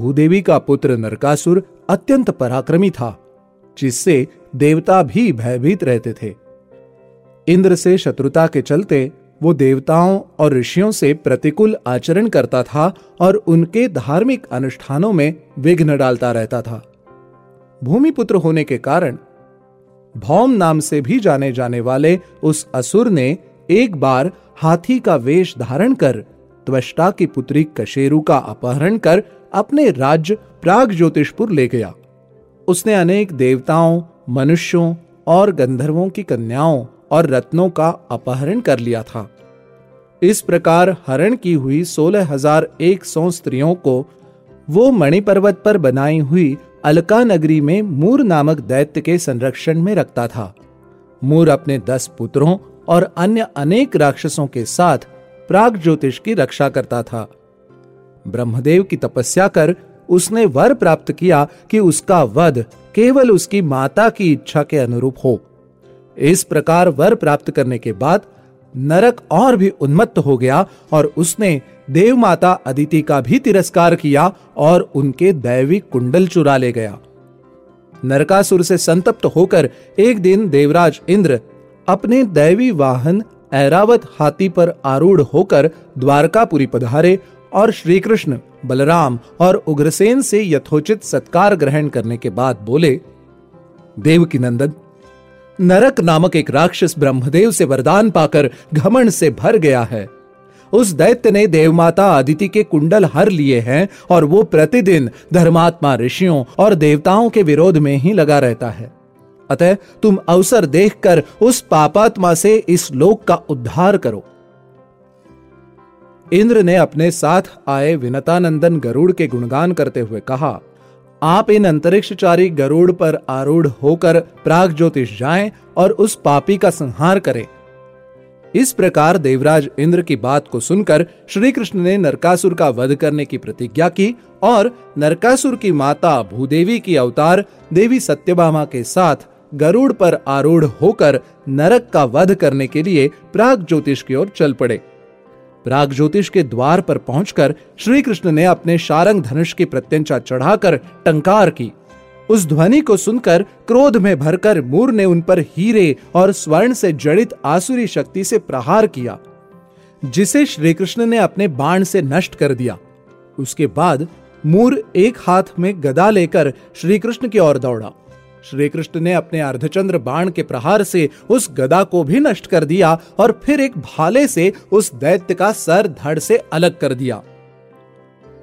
भूदेवी का पुत्र नरकासुर अत्यंत पराक्रमी था, जिससे देवता भी भयभीत रहते थे। इंद्र से शत्रुता के चलते वो देवताओं और ऋषियों से प्रतिकूल आचरण करता था और उनके धार्मिक अनुष्ठानों में विघ्न डालता रहता था। भूमिपुत्र होने के कारण भौम नाम से भी जाने जाने वाले उस असुर ने एक बार हाथी का वेश धारण कर, त्वष्टा की पुत्री कशेरु का अपहरण कर अपने राज्य प्राग ज्योतिषपुर ले गया। उसने अनेक देवताओं, मनुष्यों और गंधर्वों की कन्याओं और रत्नों का अपहरण कर लिया था। इस प्रकार हरण की हुई सोलह हज़ार एक सौ स्त्रियों को वो मणिपर्वत पर बनाई हुई अलका नगरी में मूर नामक दैत्य के संरक्षण में रखता था। मूर अपने दस पुत्रों और अन्य अनेक राक्षसों के साथ प्राग ज्योतिष की रक्षा करता था। ब्रह्मदेव की तपस्या कर उसने वर प्राप्त किया कि उसका वध केवल उसकी माता की इच्छा के अनुरूप हो। इस प्रकार वर प्राप्त करने के बाद नरक और भी उन्मत्त हो गया और उसने देव माता अदिति का भी तिरस्कार किया और उनके दैवी कुंडल चुरा ले गया। नरकासुर से संतप्त होकर एक दिन देवराज इंद्र अपने दैवी वाहन ऐरावत हाथी पर आरूढ़ होकर द्वारकापुरी पधारे और श्री कृष्ण बलराम और उग्रसेन से यथोचित सत्कार ग्रहण करने के बाद बोले देव की नंदन नरक नामक एक राक्षस ब्रह्मदेव से वरदान पाकर घमंड से भर गया है। उस दैत्य ने देवमाता अदिति के कुंडल हर लिए हैं और वो प्रतिदिन धर्मात्मा ऋषियों और देवताओं के विरोध में ही लगा रहता है। अतः तुम अवसर देखकर उस पापात्मा से इस लोक का उद्धार करो। इंद्र ने अपने साथ आए विनतानंदन गरुड़ के गुणगान करते हुए कहा, आप इन अंतरिक्षचारी गरुड़ पर आरूढ़ होकर प्राग ज्योतिष जाएँ और उस पापी का संहार करें। इस प्रकार देवराज इंद्र की बात को सुनकर श्री कृष्ण ने नरकासुर का वध करने की प्रतिज्ञा की और नरकासुर की माता भूदेवी की अवतार देवी सत्यभामा के साथ गरुड़ पर आरूढ़ होकर नरक का वध करने के लिए प्राग ज्योतिष की ओर चल पड़े। प्राग ज्योतिष के द्वार पर पहुंचकर श्री कृष्ण ने अपने शारंग धनुष की प्रत्यंचा चढ़ाकर टंकार की। उस ध्वनि को सुनकर क्रोध में भरकर मूर ने उन पर हीरे और स्वर्ण से जड़ित आसुरी शक्ति से प्रहार किया, जिसे श्री कृष्ण ने अपने बाण से नष्ट कर दिया। उसके बाद मूर एक हाथ में गदा लेकर श्री कृष्ण की ओर दौड़ा। श्री कृष्ण ने अपने अर्धचंद्र बाण के प्रहार से उस गदा को भी नष्ट कर दिया और फिर एक भाले से उस दैत्य का सर धड़ से अलग कर दिया।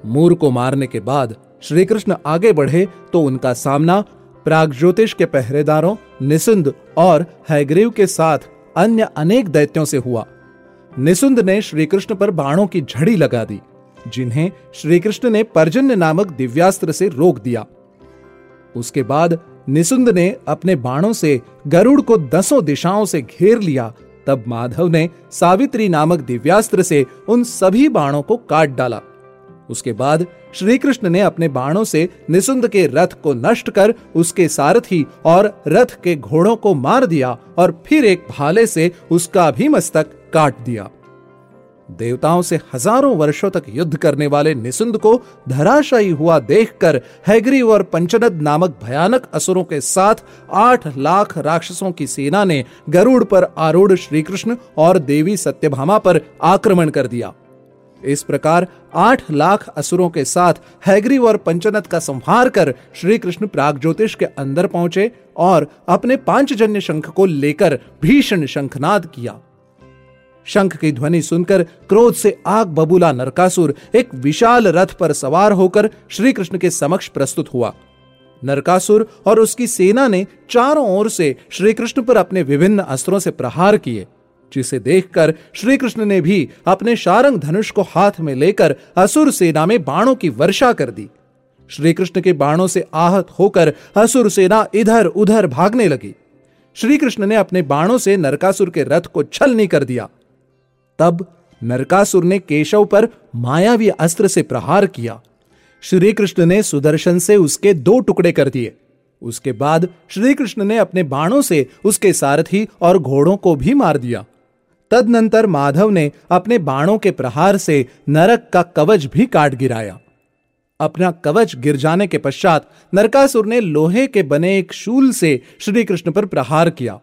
मूर को मारने के बाद श्री कृष्ण आगे बढ़े तो उनका सामना प्राग ज्योतिष के पहरेदारों, निसुंद और हैग्रीव के साथ अन्य अनेक दैत्यों से हुआ। निसुंद ने श्री कृष्ण पर बाणों की झड़ी लगा दी, जिन्हें श्री कृष्ण ने पर्जन्य नामक दिव्यास्त्र से रोक दिया। उसके बाद निसुंद ने अपने बाणों से गरुड़ को दसों दिशाओं से घेर लिया। तब माधव ने सावित्री नामक दिव्यास्त्र से उन सभी बाणों को काट डाला। उसके बाद श्री कृष्ण ने अपने बाणों से निसुंद के रथ को नष्ट कर उसके सारथी और रथ के घोड़ों को मार दिया और फिर एक भाले से उसका भी मस्तक काट दिया। देवताओं से हज़ारों वर्षों तक युद्ध करने वाले निसुंद को धराशायी हुआ देखकर हैग्री और पंचनद नामक भयानक असुरों के साथ आठ लाख राक्षसों की सेना ने गरुड़ पर आरूढ़ श्री कृष्ण और देवी सत्यभामा पर आक्रमण कर दिया। इस प्रकार आठ लाख असुरों के साथ हैग्रीव और पंचनत का संहार कर श्री कृष्ण प्राग ज्योतिष के अंदर पहुँचे और अपने पांचजन्य शंख को लेकर भीषण शंखनाद किया। शंख की ध्वनि सुनकर क्रोध से आग बबूला नरकासुर एक विशाल रथ पर सवार होकर श्री कृष्ण के समक्ष प्रस्तुत हुआ। नरकासुर और उसकी सेना ने चारों ओर से श्री कृष्ण पर अपने विभिन्न अस्त्रों से प्रहार किए, जिसे देखकर श्री कृष्ण ने भी अपने शारंग धनुष को हाथ में लेकर असुर सेना में बाणों की वर्षा कर दी। श्री कृष्ण के बाणों से आहत होकर असुर सेना इधर उधर भागने लगी। श्री कृष्ण ने अपने बाणों से नरकासुर के रथ को छलनी कर दिया। तब नरकासुर ने केशव पर मायावी अस्त्र से प्रहार किया। श्री कृष्ण ने सुदर्शन से उसके दो टुकड़े कर दिए। उसके बाद श्री कृष्ण ने अपने बाणों से उसके सारथी और घोड़ों को भी मार दिया। तदनंतर माधव ने अपने बाणों के प्रहार से नरक का कवच भी काट गिराया। अपना कवच गिर जाने के पश्चात नरकासुर ने लोहे के बने एक शूल से श्री कृष्ण पर प्रहार किया।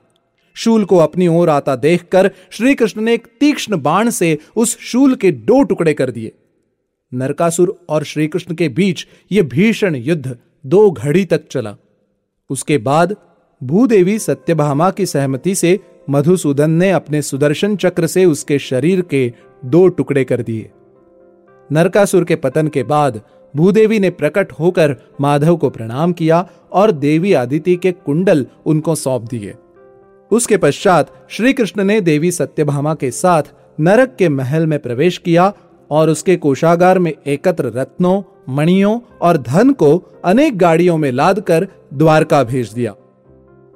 शूल को अपनी ओर आता देखकर श्री कृष्ण ने एक तीक्ष्ण बाण से उस शूल के दो टुकड़े कर दिए। नरकासुर और श्री कृष्ण के बीच यह भीषण युद्ध दो घड़ी तक चला। उसके बाद भूदेवी सत्यभामा की सहमति से मधुसूदन ने अपने सुदर्शन चक्र से उसके शरीर के दो टुकड़े कर दिए। नरकासुर के पतन के बाद भूदेवी ने प्रकट होकर माधव को प्रणाम किया और देवी आदिति के कुंडल उनको सौंप दिए। उसके पश्चात श्री कृष्ण ने देवी सत्यभामा के साथ नरक के महल में प्रवेश किया और उसके कोषागार में एकत्र रत्नों, मणियों और धन को अनेक गाड़ियों में लादकर द्वारका भेज दिया।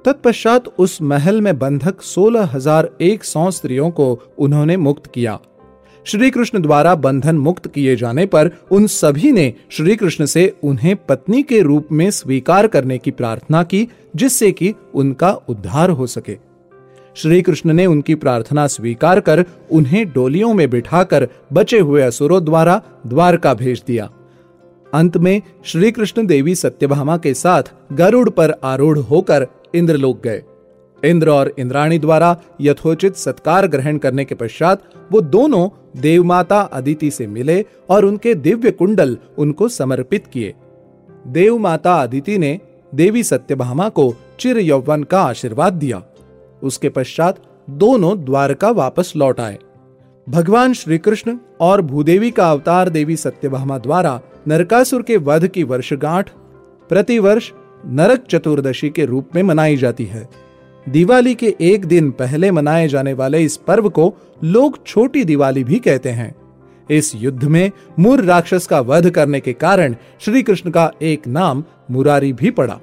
तत्पश्चात उस महल में बंधक सोलह हज़ार एक सौ स्त्रियों को उन्होंने मुक्त किया। श्री कृष्ण द्वारा बंधन मुक्त किए जाने पर उन सभी ने श्री कृष्ण से उन्हें पत्नी के रूप में स्वीकार करने की प्रार्थना की, जिससे कि उनका उद्धार हो सके। श्री कृष्ण ने उनकी प्रार्थना स्वीकार कर उन्हें डोलियों में बिठाकर बचे हुए असुरों द्वारा द्वारका भेज दिया। अंत में श्री कृष्ण देवी सत्यभामा के साथ गरुड़ पर आरूढ़ होकर इंद्रलोक गए। इंद्र और इंद्राणी द्वारा यथोचित सत्कार ग्रहण करने के पश्चात वो दोनों देवमाता अदिति से मिले और उनके दिव्य कुंडल उनको समर्पित किए। देवमाता अदिति ने देवी सत्यभामा को चिर यौवन का आशीर्वाद दिया। उसके पश्चात दोनों द्वारका वापस लौट आए। भगवान श्री कृष्ण और भूदेवी का अवतार देवी सत्यभामा द्वारा नरकासुर के वध की वर्षगांठ प्रतिवर्ष नरक चतुर्दशी के रूप में मनाई जाती है। दिवाली के एक दिन पहले मनाए जाने वाले इस पर्व को लोग छोटी दिवाली भी कहते हैं। इस युद्ध में मुर राक्षस का वध करने के कारण श्री कृष्ण का एक नाम मुरारी भी पड़ा।